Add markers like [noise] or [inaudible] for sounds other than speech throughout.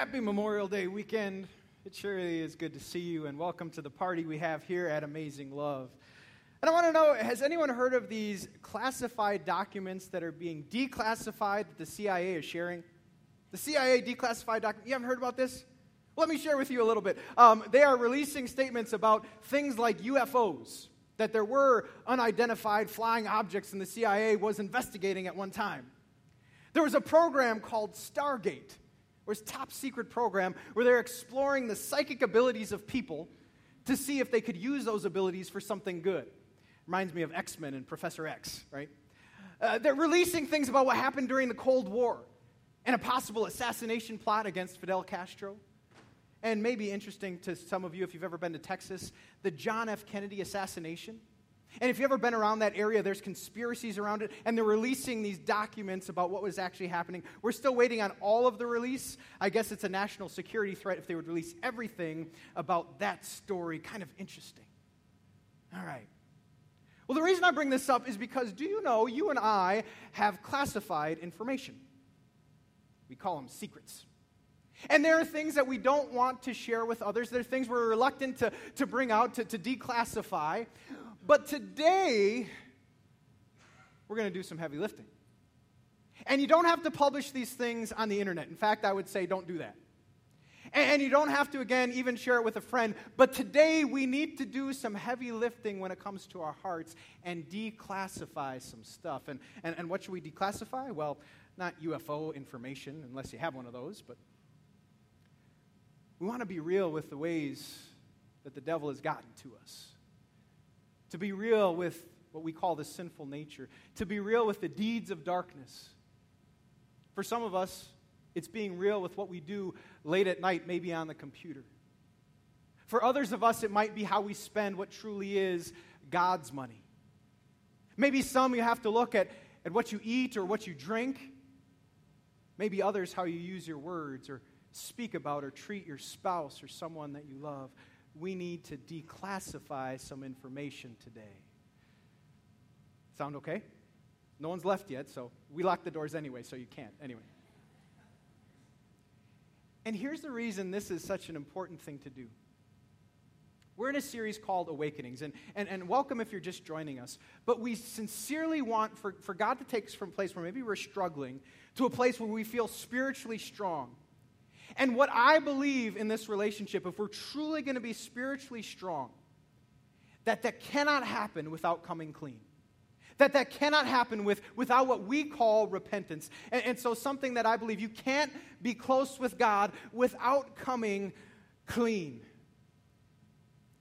Happy Memorial Day weekend. It surely is good to see you, and welcome to the party we have here at Amazing Love. And I want to know has anyone heard of these classified documents that are being declassified that the CIA is sharing? The CIA declassified documents. You haven't heard about this? Let me share with you a little bit. Um, they are releasing statements about things like UFOs, that there were unidentified flying objects and the CIA was investigating at one time. There was a program called Stargate, or a top secret program where they're exploring the psychic abilities of people to see if they could use those abilities for something good. Reminds me of X Men and Professor X, right? Uh, they're releasing things about what happened during the Cold War and a possible assassination plot against Fidel Castro. And maybe interesting to some of you if you've ever been to Texas, the John F. Kennedy assassination. And if you've ever been around that area, there's conspiracies around it, and they're releasing these documents about what was actually happening. We're still waiting on all of the release. I guess it's a national security threat if they would release everything about that story. Kind of interesting. All right. Well, the reason I bring this up is because do you know you and I have classified information? We call them secrets. And there are things that we don't want to share with others. There are things we're reluctant to, to bring out, to, to declassify. But today, we're going to do some heavy lifting. And you don't have to publish these things on the internet. In fact, I would say don't do that. And you don't have to, again, even share it with a friend. But today, we need to do some heavy lifting when it comes to our hearts and declassify some stuff. And, and, and what should we declassify? Well, not UFO information, unless you have one of those, but we want to be real with the ways that the devil has gotten to us. To be real with what we call the sinful nature. To be real with the deeds of darkness. For some of us, it's being real with what we do late at night, maybe on the computer. For others of us, it might be how we spend what truly is God's money. Maybe some you have to look at, at what you eat or what you drink. Maybe others, how you use your words or speak about or treat your spouse or someone that you love. We need to declassify some information today. Sound okay? No one's left yet, so we lock the doors anyway, so you can't. Anyway. And here's the reason this is such an important thing to do. We're in a series called Awakenings, and, and, and welcome if you're just joining us. But we sincerely want for, for God to take us from a place where maybe we're struggling to a place where we feel spiritually strong and what I believe in this relationship, if we're truly going to be spiritually strong, that that cannot happen without coming clean. That that cannot happen with, without what we call repentance. And, and so, something that I believe you can't be close with God without coming clean.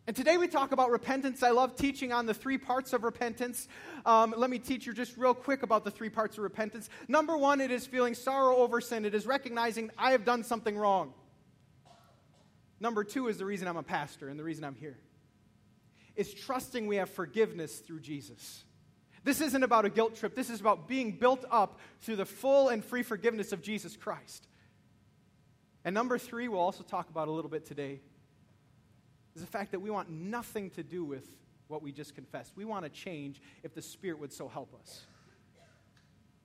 And today we talk about repentance. I love teaching on the three parts of repentance. Um, let me teach you just real quick about the three parts of repentance. Number one, it is feeling sorrow over sin, it is recognizing I have done something wrong. Number two is the reason I'm a pastor and the reason I'm here. It's trusting we have forgiveness through Jesus. This isn't about a guilt trip. This is about being built up through the full and free forgiveness of Jesus Christ. And number three, we'll also talk about a little bit today is the fact that we want nothing to do with what we just confessed. We want to change if the Spirit would so help us.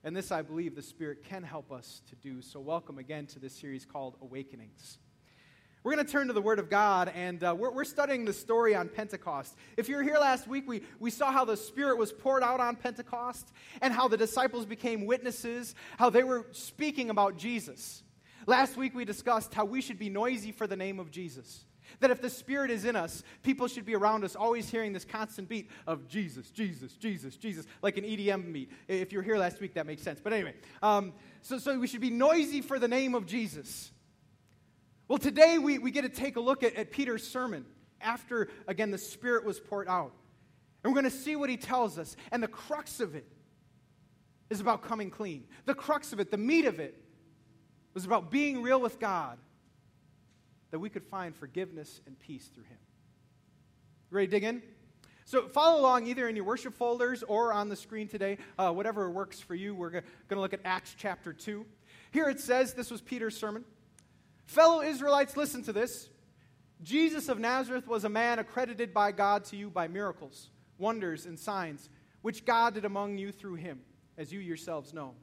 And this, I believe, the Spirit can help us to do. So, welcome again to this series called Awakenings. We're going to turn to the Word of God, and uh, we're, we're, studying the story on Pentecost. If you were here last week, we, we saw how the Spirit was poured out on Pentecost and how the disciples became witnesses, how they were speaking about Jesus. Last week, we discussed how we should be noisy for the name of Jesus. That if the Spirit is in us, people should be around us always hearing this constant beat of Jesus, Jesus, Jesus, Jesus, like an EDM beat. If you were here last week, that makes sense. But anyway, um, so, so we should be noisy for the name of Jesus. Well, today we, we get to take a look at, at Peter's sermon after, again, the Spirit was poured out. And we're going to see what he tells us. And the crux of it is about coming clean. The crux of it, the meat of it, was about being real with God that we could find forgiveness and peace through him. ready to dig in? So follow along either in your worship folders or on the screen today, uh, whatever works for you. We're going to look at Acts chapter 2. Here it says, this was Peter's sermon. Fellow Israelites, listen to this. Jesus of Nazareth was a man accredited by God to you by miracles, wonders, and signs, which God did among you through him, as you yourselves know.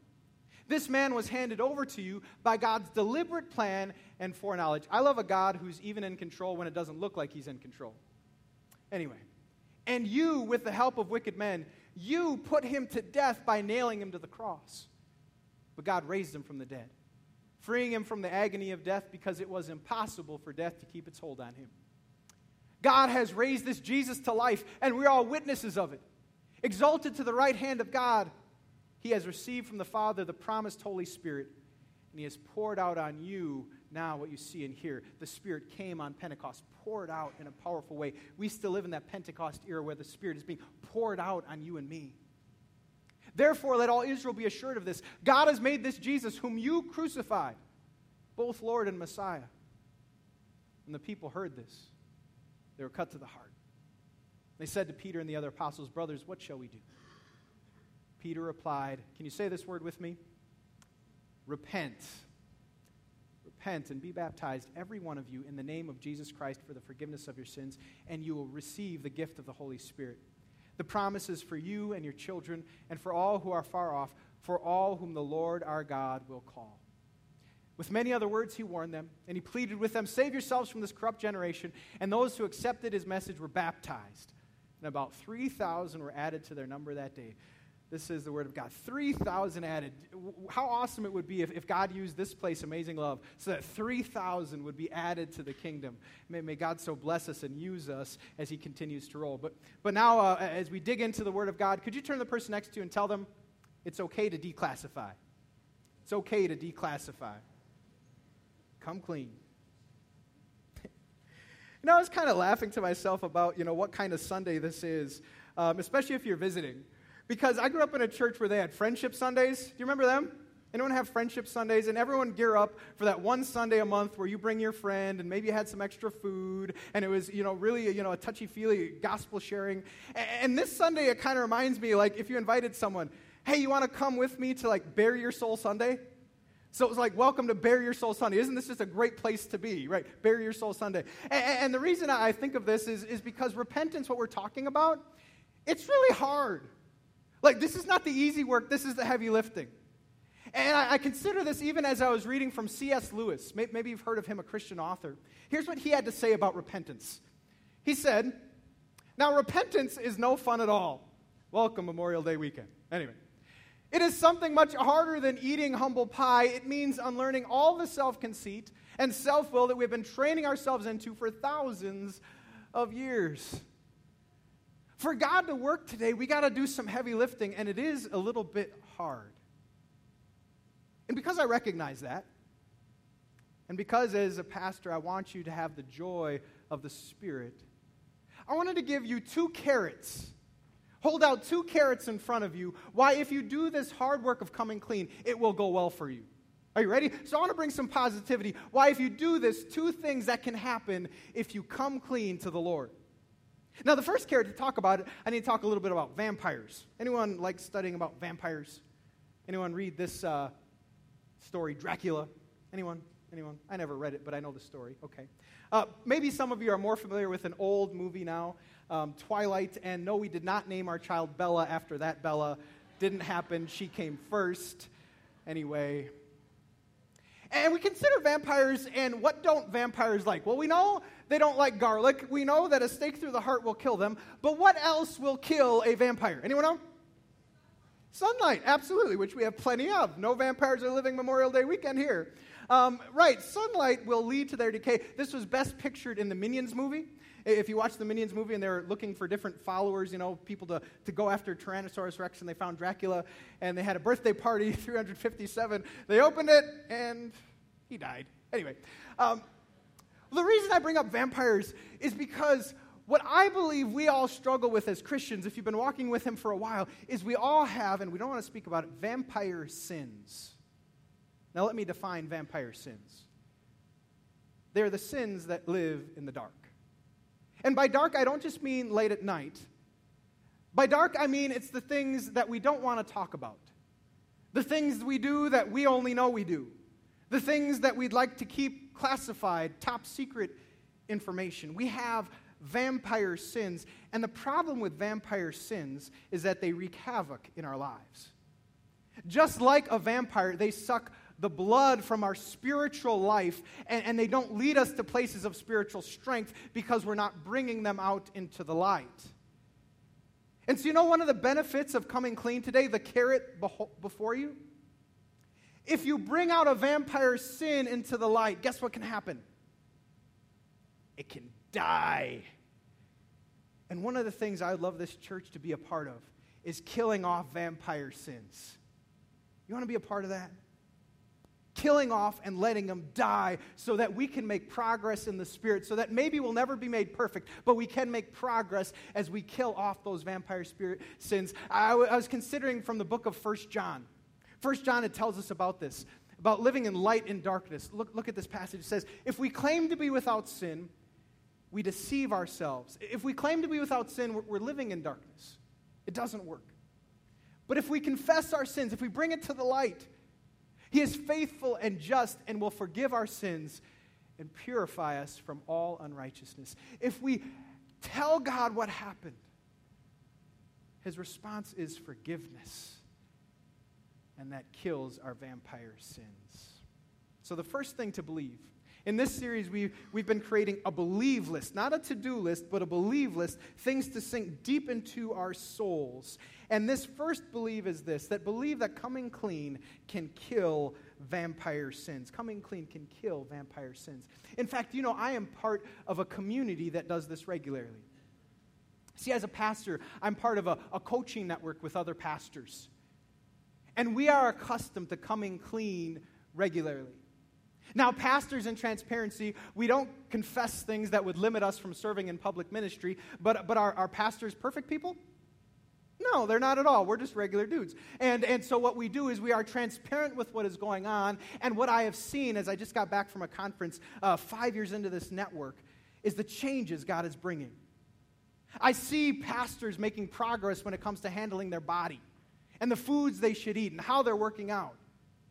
This man was handed over to you by God's deliberate plan and foreknowledge. I love a God who's even in control when it doesn't look like he's in control. Anyway, and you, with the help of wicked men, you put him to death by nailing him to the cross. But God raised him from the dead, freeing him from the agony of death because it was impossible for death to keep its hold on him. God has raised this Jesus to life, and we're all witnesses of it. Exalted to the right hand of God, he has received from the Father the promised Holy Spirit, and he has poured out on you now what you see and hear. The Spirit came on Pentecost, poured out in a powerful way. We still live in that Pentecost era where the Spirit is being poured out on you and me. Therefore, let all Israel be assured of this God has made this Jesus, whom you crucified, both Lord and Messiah. When the people heard this, they were cut to the heart. They said to Peter and the other apostles, Brothers, what shall we do? Peter replied, Can you say this word with me? Repent. Repent and be baptized, every one of you, in the name of Jesus Christ for the forgiveness of your sins, and you will receive the gift of the Holy Spirit. The promise is for you and your children, and for all who are far off, for all whom the Lord our God will call. With many other words, he warned them, and he pleaded with them Save yourselves from this corrupt generation. And those who accepted his message were baptized. And about 3,000 were added to their number that day. This is the word of God. 3,000 added. How awesome it would be if, if God used this place, Amazing Love, so that 3,000 would be added to the kingdom. May, may, God so bless us and use us as He continues to roll. But, but now, uh, as we dig into the word of God, could you turn the person next to you and tell them it's okay to declassify? It's okay to declassify. Come clean. [laughs] you know, I was kind of laughing to myself about, you know, what kind of Sunday this is, um, especially if you're visiting. Because I grew up in a church where they had friendship Sundays. Do you remember them? Anyone have friendship Sundays? And everyone gear up for that one Sunday a month where you bring your friend and maybe you had some extra food and it was, you know, really, you know, a touchy-feely gospel sharing. And this Sunday, it kind of reminds me, like, if you invited someone, hey, you want to come with me to, like, Bare Your Soul Sunday? So it was like, welcome to Bare Your Soul Sunday. Isn't this just a great place to be, right? Bare Your Soul Sunday. And, and the reason I think of this is, is because repentance, what we're talking about, it's really hard. Like, this is not the easy work, this is the heavy lifting. And I, I consider this even as I was reading from C.S. Lewis. Maybe you've heard of him, a Christian author. Here's what he had to say about repentance. He said, Now, repentance is no fun at all. Welcome, Memorial Day weekend. Anyway, it is something much harder than eating humble pie. It means unlearning all the self conceit and self will that we've been training ourselves into for thousands of years. For God to work today, we got to do some heavy lifting, and it is a little bit hard. And because I recognize that, and because as a pastor I want you to have the joy of the Spirit, I wanted to give you two carrots. Hold out two carrots in front of you. Why, if you do this hard work of coming clean, it will go well for you. Are you ready? So I want to bring some positivity. Why, if you do this, two things that can happen if you come clean to the Lord. Now, the first character to talk about it, I need to talk a little bit about vampires. Anyone like studying about vampires? Anyone read this uh, story, Dracula? Anyone? Anyone? I never read it, but I know the story. Okay. Uh, maybe some of you are more familiar with an old movie now, um, Twilight. And no, we did not name our child Bella after that Bella. Didn't happen. She came first. Anyway. And we consider vampires, and what don't vampires like? Well, we know they don't like garlic. We know that a stake through the heart will kill them. But what else will kill a vampire? Anyone know? Sunlight, absolutely, which we have plenty of. No vampires are living Memorial Day weekend here. Um, right, sunlight will lead to their decay. This was best pictured in the Minions movie. If you watch the Minions movie and they're looking for different followers, you know, people to, to go after Tyrannosaurus Rex, and they found Dracula, and they had a birthday party, [laughs] 357. They opened it, and he died. Anyway, um, the reason I bring up vampires is because what I believe we all struggle with as Christians, if you've been walking with Him for a while, is we all have, and we don't want to speak about it, vampire sins. Now, let me define vampire sins. They're the sins that live in the dark. And by dark, I don't just mean late at night. By dark, I mean it's the things that we don't want to talk about, the things we do that we only know we do, the things that we'd like to keep classified, top secret information. We have vampire sins, and the problem with vampire sins is that they wreak havoc in our lives. Just like a vampire, they suck the blood from our spiritual life and, and, they don't lead us to places of spiritual strength because we're not bringing them out into the light. And so, you know, one of the benefits of coming clean today, the carrot before you? If you bring out a vampire sin into the light, guess what can happen? It can die. And one of the things I love this church to be a part of is killing off vampire sins. You want to be a part of that? Killing off and letting them die so that we can make progress in the spirit, so that maybe we'll never be made perfect, but we can make progress as we kill off those vampire spirit sins. I, w- I was considering from the book of First John. First John, it tells us about this, about living in light and darkness. Look, look at this passage. It says, If we claim to be without sin, we deceive ourselves. If we claim to be without sin, we're, we're living in darkness. It doesn't work. But if we confess our sins, if we bring it to the light, He is faithful and just and will forgive our sins and purify us from all unrighteousness. If we tell God what happened, His response is forgiveness and that kills our vampire sins. So, the first thing to believe in this series, we've, we've been creating a believe list, not a to do list, but a believe list, things to sink deep into our souls. And this first believe is this that believe that coming clean can kill vampire sins. Coming clean can kill vampire sins. In fact, you know, I am part of a community that does this regularly. See, as a pastor, I'm part of a, a coaching network with other pastors. And we are accustomed to coming clean regularly. Now, pastors in transparency, we don't confess things that would limit us from serving in public ministry, but, but are, are pastors perfect people? No, they're not at all. We're just regular dudes. And, and so, what we do is we are transparent with what is going on. And what I have seen as I just got back from a conference uh, five years into this network is the changes God is bringing. I see pastors making progress when it comes to handling their body and the foods they should eat and how they're working out.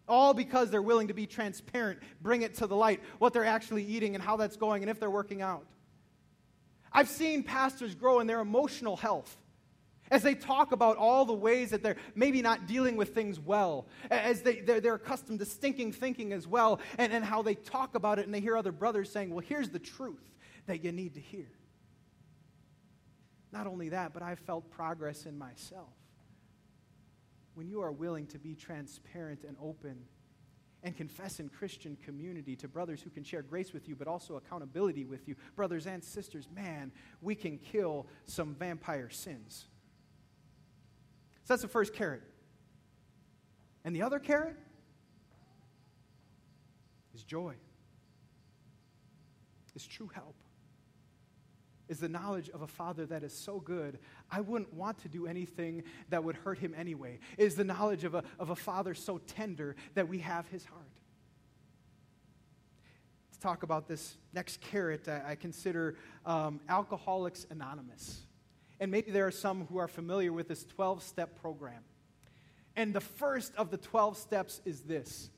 All because they're willing to be transparent, bring it to the light, what they're actually eating and how that's going and if they're working out. I've seen pastors grow in their emotional health as they talk about all the ways that they're maybe not dealing with things well, as they, they're, they're accustomed to stinking thinking as well, and, and how they talk about it and they hear other brothers saying, Well, here's the truth that you need to hear. Not only that, but I've felt progress in myself when you are willing to be transparent and open and confess in Christian community to brothers who can share grace with you, but also accountability with you, brothers and sisters, man, we can kill some vampire sins. So that's the first carrot. And the other carrot is joy, is true help is the knowledge of a father that is so good, I wouldn't want to do anything that would hurt him anyway. It is the knowledge of a, of a father so tender that we have his heart. To talk about this next carrot, I, I consider um, Alcoholics Anonymous. And maybe there are some who are familiar with this 12 step program. And the first of the 12 steps is this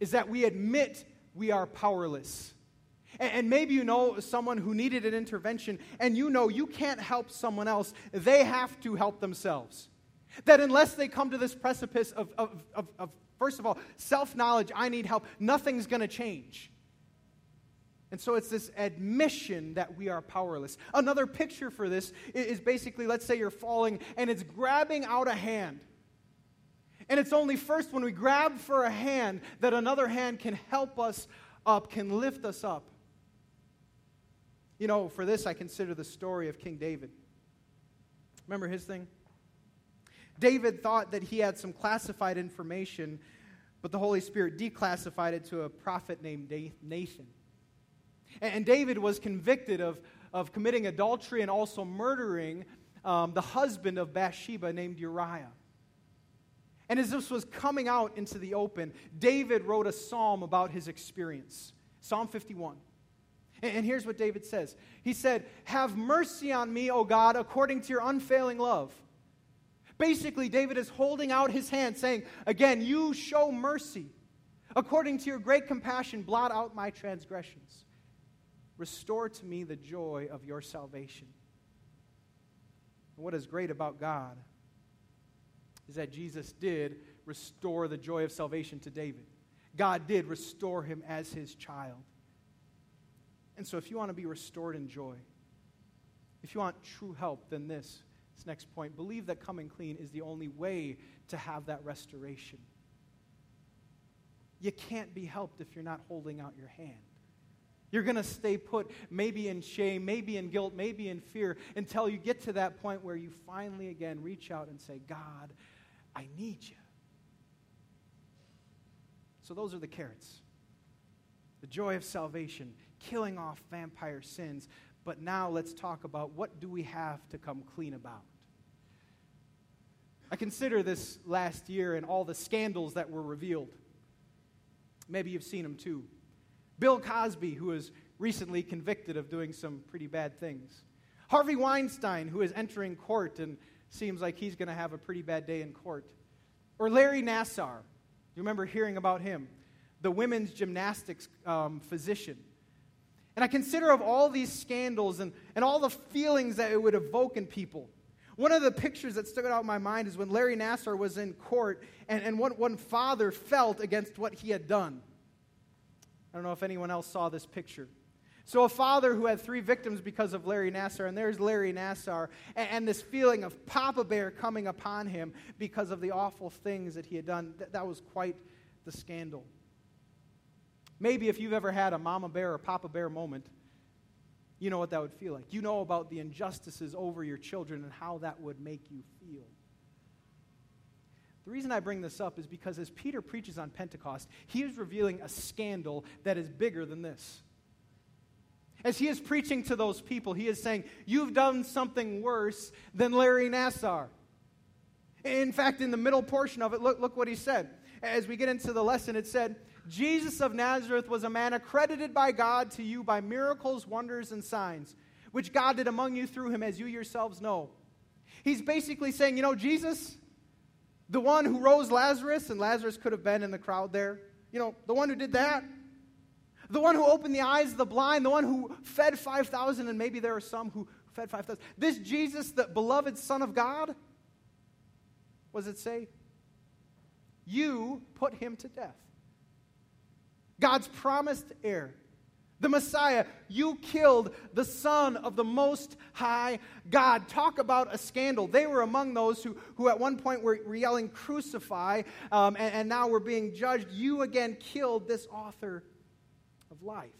is that we admit we are powerless. And maybe you know someone who needed an intervention, and you know you can't help someone else. They have to help themselves. That unless they come to this precipice of, of, of, of first of all, self knowledge, I need help, nothing's going to change. And so it's this admission that we are powerless. Another picture for this is basically let's say you're falling and it's grabbing out a hand. And it's only first when we grab for a hand that another hand can help us up, can lift us up. You know, for this, I consider the story of King David. Remember his thing? David thought that he had some classified information, but the Holy Spirit declassified it to a prophet named Nathan. And David was convicted of, of committing adultery and also murdering um, the husband of Bathsheba named Uriah. And as this was coming out into the open, David wrote a psalm about his experience Psalm 51. And here's what David says He said, Have mercy on me, O God, according to your unfailing love. Basically, David is holding out his hand, saying, Again, you show mercy. According to your great compassion, blot out my transgressions. Restore to me the joy of your salvation. And what is great about God is that Jesus did restore the joy of salvation to David. God did restore him as his child. And so, if you want to be restored in joy, if you want true help, then this, this next point believe that coming clean is the only way to have that restoration. You can't be helped if you're not holding out your hand. You're going to stay put, maybe in shame, maybe in guilt, maybe in fear, until you get to that point where you finally again reach out and say, God, I need you. So, those are the carrots the joy of salvation, killing off vampire sins. But now let's talk about what do we have to come clean about. I consider this last year and all the scandals that were revealed. Maybe you've seen them too. Bill Cosby, who was recently convicted of doing some pretty bad things. Harvey Weinstein, who is entering court and seems like he's going to have a pretty bad day in court. Or Larry Nassar. You remember hearing about him, the women's gymnastics um, physician. And I consider of all these scandals and, and all the feelings that it would evoke in people. One of the pictures that stuck out in my mind is when Larry Nassar was in court and, and what one father felt against what he had done. I don't know if anyone else saw this picture. So, a father who had three victims because of Larry Nassar, and there's Larry Nassar, and, and this feeling of Papa Bear coming upon him because of the awful things that he had done. Th- that was quite the scandal. Maybe if you've ever had a Mama Bear or Papa Bear moment, you know what that would feel like. You know about the injustices over your children and how that would make you feel. The reason I bring this up is because as Peter preaches on Pentecost, he is revealing a scandal that is bigger than this. As he is preaching to those people, he is saying, You've done something worse than Larry Nassar. In fact, in the middle portion of it, look, look what he said. As we get into the lesson, it said, Jesus of Nazareth was a man accredited by God to you by miracles, wonders, and signs, which God did among you through him, as you yourselves know. He's basically saying, You know, Jesus, the one who rose Lazarus, and Lazarus could have been in the crowd there. You know, the one who did that. The one who opened the eyes of the blind, the one who fed 5,000, and maybe there are some who fed 5,000. This Jesus, the beloved Son of God, what does it say? You put him to death. God's promised heir the Messiah. You killed the Son of the Most High God. Talk about a scandal. They were among those who, who at one point were, yelling, Crucify, um, and, and now we're being judged. You again killed this author of life.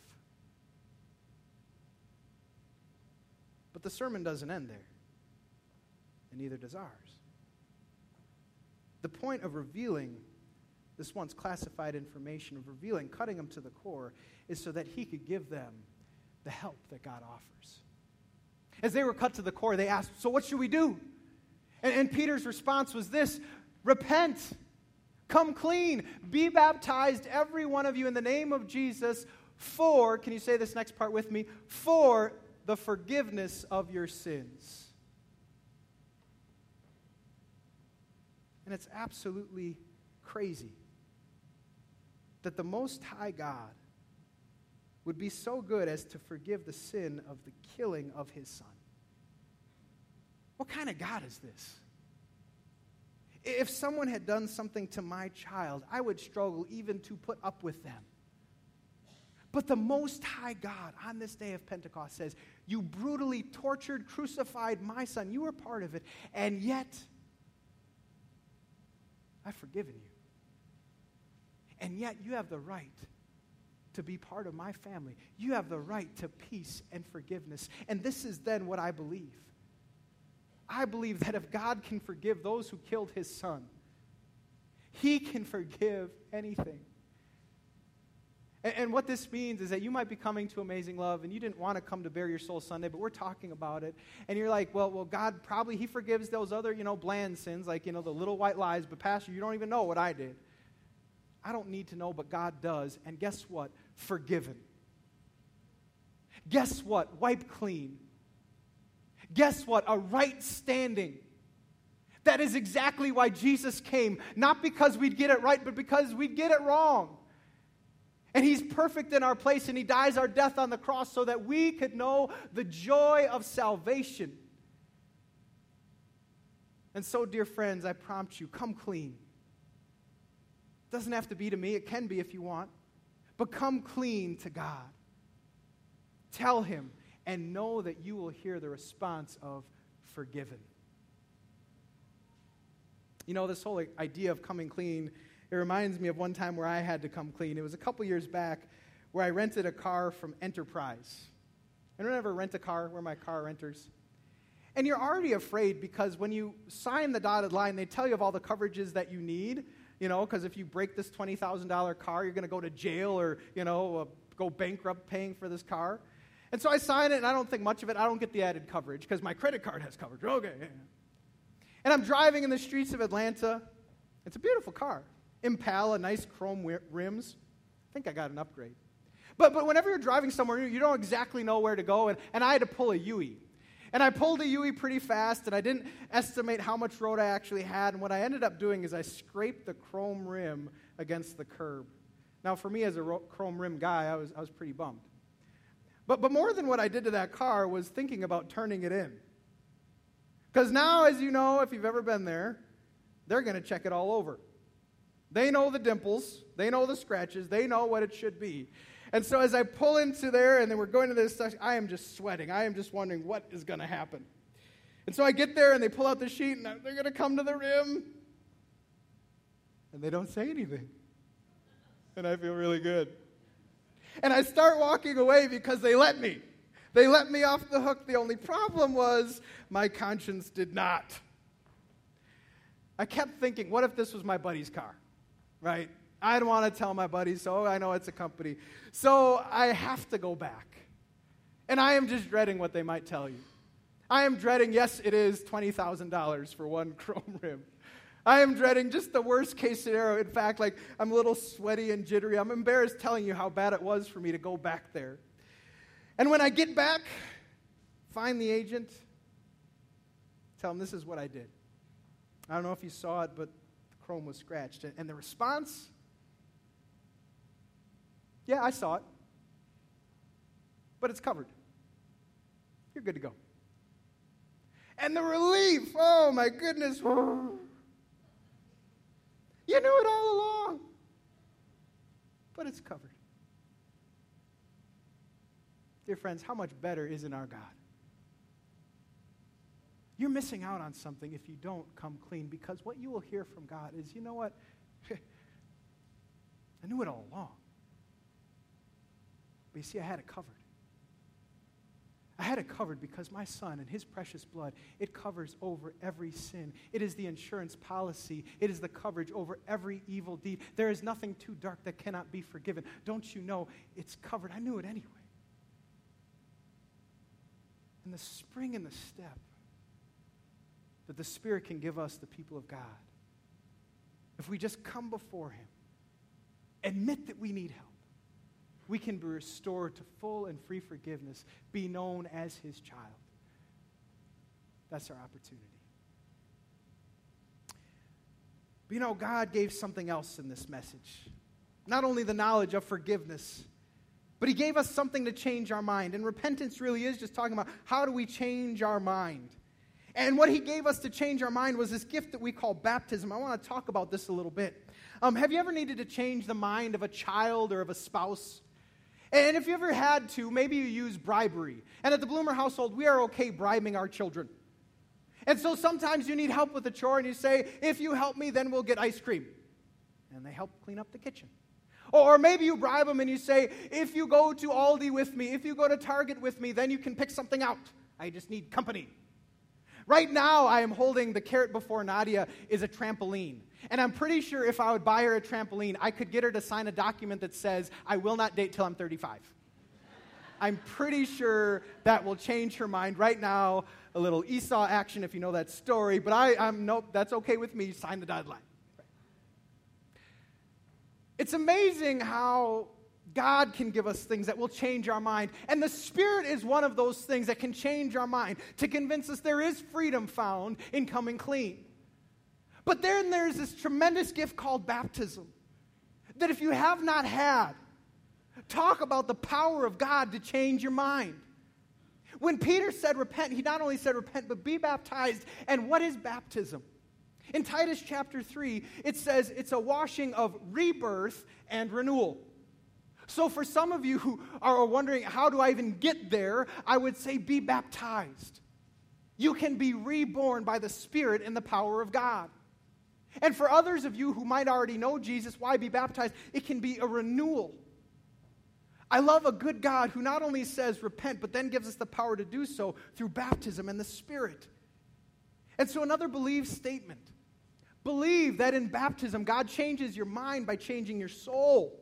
But the sermon doesn't end there, and neither does ours. The point of revealing this once classified information, of revealing, cutting them to the core, is so that he could give them the help that God offers. As they were cut to the core, they asked, So what should we do? And, and Peter's response was this Repent, come clean, be baptized, every one of you, in the name of Jesus, for, can you say this next part with me? For the forgiveness of your sins. And it's absolutely crazy that the Most High God would be so good as to forgive the sin of the killing of his son. What kind of God is this? If someone had done something to my child, I would struggle even to put up with them. But the Most High God on this day of Pentecost says, You brutally tortured, crucified my son. You were part of it. And yet, I've forgiven you. And yet, you have the right to be part of my family. You have the right to peace and forgiveness. And this is then what I believe. I believe that if God can forgive those who killed his son, he can forgive anything. And, and, what this means is that you might be coming to Amazing Love and you didn't want to come to Bare Your Soul Sunday, but we're talking about it. And you're like, well, well, God probably, he forgives those other, you know, bland sins, like, you know, the little white lies, but Pastor, you don't even know what I did. I don't need to know, but God does. And guess what? forgiven. Guess what? Wipe clean. Guess what? A right standing. That is exactly why Jesus came. Not because we'd get it right, but because we'd get it wrong. And He's perfect in our place, and He dies our death on the cross so that we could know the joy of salvation. And so, dear friends, I prompt you come clean. Doesn't have to be to me, it can be if you want. But come clean to God. Tell Him and know that you will hear the response of forgiven. You know, this whole idea of coming clean, it reminds me of one time where I had to come clean. It was a couple years back where I rented a car from Enterprise. I don't ever rent a car where my car renters? And you're already afraid because when you sign the dotted line, they tell you of all the coverages that you need, you know, because if you break this $20,000 car, you're going to go to jail or, you know, uh, go bankrupt paying for this car. And so I sign it, and I don't think much of it. I don't get the added coverage because my credit card has coverage. Okay. And I'm driving in the streets of Atlanta. It's a beautiful car. Impala, nice chrome rims. I think I got an upgrade. But, but whenever you're driving somewhere, you don't exactly know where to go. And, and I had to pull a. And I pulled a UE pretty fast, and I didn't estimate how much road I actually had. And what I ended up doing is I scraped the chrome rim against the curb. Now, for me as a ro- chrome rim guy, I was, I was pretty bummed. But, but more than what I did to that car was thinking about turning it in. Because now, as you know, if you've ever been there, they're going to check it all over. They know the dimples, they know the scratches, they know what it should be. And so as I pull into there and then we're going to this I am just sweating. I am just wondering what is going to happen. And so I get there and they pull out the sheet and they're going to come to the rim. And they don't say anything. And I feel really good. And I start walking away because they let me. They let me off the hook. The only problem was my conscience did not. I kept thinking, what if this was my buddy's car? Right? I don't want to tell my buddies, so I know it's a company. So I have to go back. And I am just dreading what they might tell you. I am dreading, yes, it is $20,000 for one [laughs] chrome rim. I am dreading just the worst case scenario. In fact, like I'm a little sweaty and jittery. I'm embarrassed telling you how bad it was for me to go back there. And when I get back, find the agent, tell him this is what I did. I don't know if you saw it, but the chrome was scratched. And the response yeah, I saw it. But it's covered. You're good to go. And the relief, oh my goodness. You knew it all along. But it's covered. Dear friends, how much better isn't our God? You're missing out on something if you don't come clean because what you will hear from God is, you know what? [laughs] I knew it all along. But you see, I had it covered. I had it covered because my son and his precious blood, it covers over every sin. It is the insurance policy. It is the coverage over every evil deed. There is nothing too dark that cannot be forgiven. Don't you know it's covered? I knew it anyway. And the spring and the step that the Spirit can give us, the people of God, if we just come before Him, admit that we need help we can be restored to full and free forgiveness, be known as his child. That's our opportunity. But you know, God gave something else in this message. Not only the knowledge of forgiveness, but he gave us something to change our mind. And repentance really is just talking about how do we change our mind. And what he gave us to change our mind was this gift that we call baptism. I want to talk about this a little bit. Um, have you ever needed to change the mind of a child or of a spouse? And if you ever had to, maybe you use bribery. And at the Bloomer household, we are okay bribing our children. And so sometimes you need help with a chore and you say, if you help me, then we'll get ice cream. And they help clean up the kitchen. Or maybe you bribe them and you say, if you go to Aldi with me, if you go to Target with me, then you can pick something out. I just need company. Right now, I am holding the carrot before Nadia is a trampoline. And I'm pretty sure if I would buy her a trampoline, I could get her to sign a document that says, I will not date till I'm 35. I'm pretty sure that will change her mind right now. A little Esau action if you know that story, but I, I'm nope, that's okay with me. Sign the dotted line. It's amazing how God can give us things that will change our mind. And the Spirit is one of those things that can change our mind to convince us there is freedom found in coming clean. But then there's this tremendous gift called baptism that if you have not had, talk about the power of God to change your mind. When Peter said repent, he not only said repent, but be baptized. And what is baptism? In Titus chapter 3, it says it's a washing of rebirth and renewal. So, for some of you who are wondering, how do I even get there? I would say, be baptized. You can be reborn by the Spirit in the power of God. And for others of you who might already know Jesus, why be baptized? It can be a renewal. I love a good God who not only says repent, but then gives us the power to do so through baptism and the Spirit. And so, another believe statement believe that in baptism, God changes your mind by changing your soul.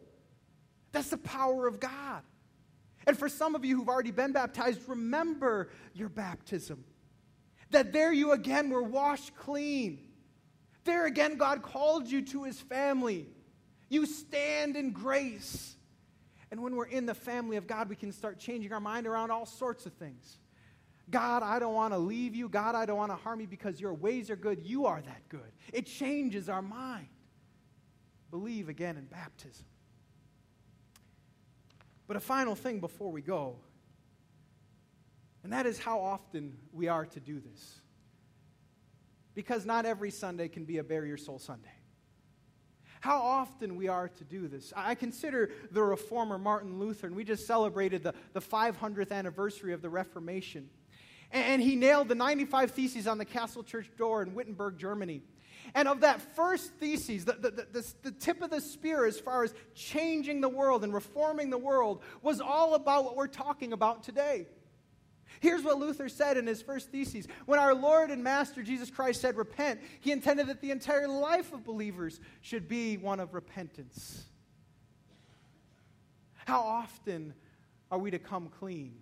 That's the power of God. And for some of you who've already been baptized, remember your baptism. That there you again were washed clean. There again, God called you to his family. You stand in grace. And when we're in the family of God, we can start changing our mind around all sorts of things. God, I don't want to leave you. God, I don't want to harm you because your ways are good. You are that good. It changes our mind. Believe again in baptism. But a final thing before we go, and that is how often we are to do this. Because not every Sunday can be a Bare Your Soul Sunday. How often we are to do this. I consider the reformer Martin Luther, and we just celebrated the, the 500th anniversary of the Reformation. And he nailed the 95 Theses on the Castle Church door in Wittenberg, Germany. And of that first thesis, the, the, the, the, tip of the spear as far as changing the world and reforming the world was all about what we're talking about today. Here's what Luther said in his first thesis. When our Lord and Master Jesus Christ said, Repent, he intended that the entire life of believers should be one of repentance. How often are we to come clean?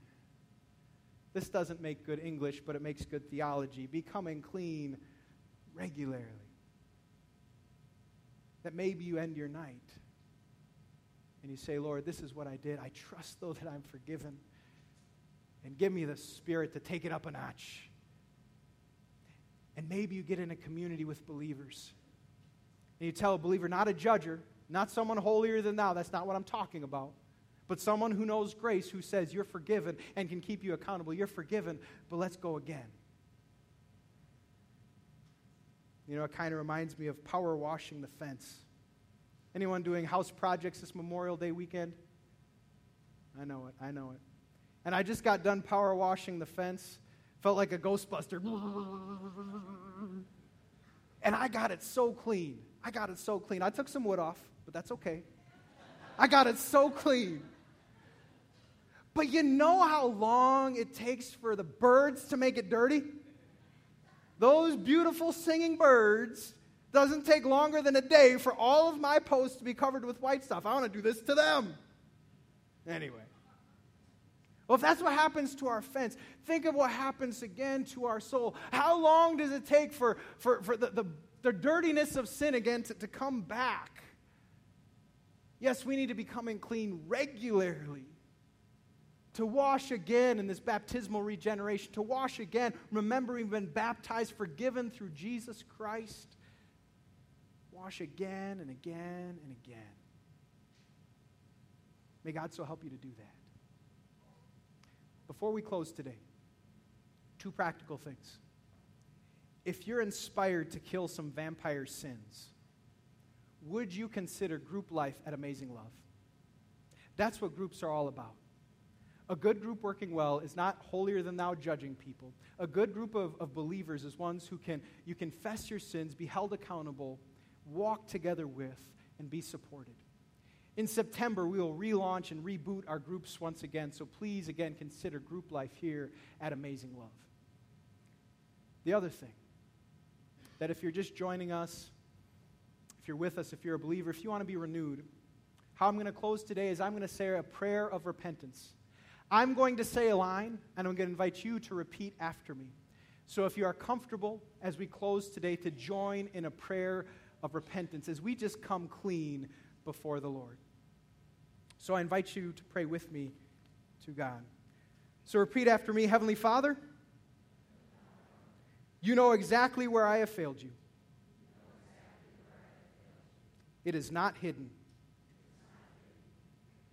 This doesn't make good English, but it makes good theology. Becoming clean regularly. That maybe you end your night and you say, Lord, this is what I did. I trust, though, [laughs] that I'm forgiven. And give me the spirit to take it up a notch. And maybe you get in a community with believers. And you tell a believer, not a judger, not someone holier than thou. That's not what I'm talking about but someone who knows grace who says you're forgiven and can keep you accountable. You're forgiven, but let's go again. You know, it kind of reminds me of power washing the fence. Anyone doing house projects this Memorial Day weekend? I know it. I know it. And I just got done power washing the fence. Felt like a Ghostbuster. And I got it so clean. I got it so clean. I took some wood off, but that's okay. I got it so clean. But you know how long it takes for the birds to make it dirty? Those beautiful singing birds doesn't take longer than a day for all of my posts to be covered with white stuff. I want to do this to them. Anyway. Well, if that's what happens to our fence, think of what happens again to our soul. How long does it take for, for, for the, the, the dirtiness of sin again to, to come back? Yes, we need to be coming clean regularly to wash again in this baptismal regeneration, to wash again, remembering we've been baptized, forgiven through Jesus Christ. Wash again and again and again. May God so help you to do that. Before we close today, two practical things. If you're inspired to kill some vampire sins, would you consider group life at Amazing Love? That's what groups are all about. A good group working well is not holier than thou judging people. A good group of, of believers is ones who can you confess your sins, be held accountable, walk together with, and be supported. In September, we will relaunch and reboot our groups once again, so please again consider group life here at Amazing Love. The other thing, that if you're just joining us, if you're with us, if you're a believer, if you want to be renewed, how I'm going to close today is I'm going to say a prayer of repentance. I'm going to say a line, and I'm going to invite you to repeat after me. So if you are comfortable as we close today to join in a prayer of repentance as we just come clean before the Lord. So I invite you to pray with me to God. So repeat after me Heavenly Father, you know exactly where I have failed you. It is not hidden.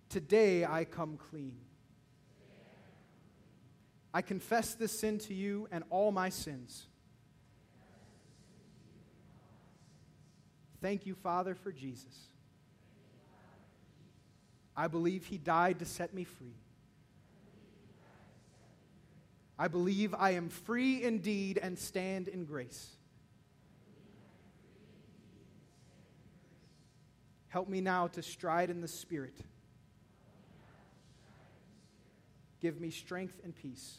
Today I come clean. I confess this sin to you and all my sins. Thank you, Father, for Jesus. I believe he died to set me free. I believe I am free indeed and stand in grace. Help me now to stride in the Spirit. Give me strength and peace.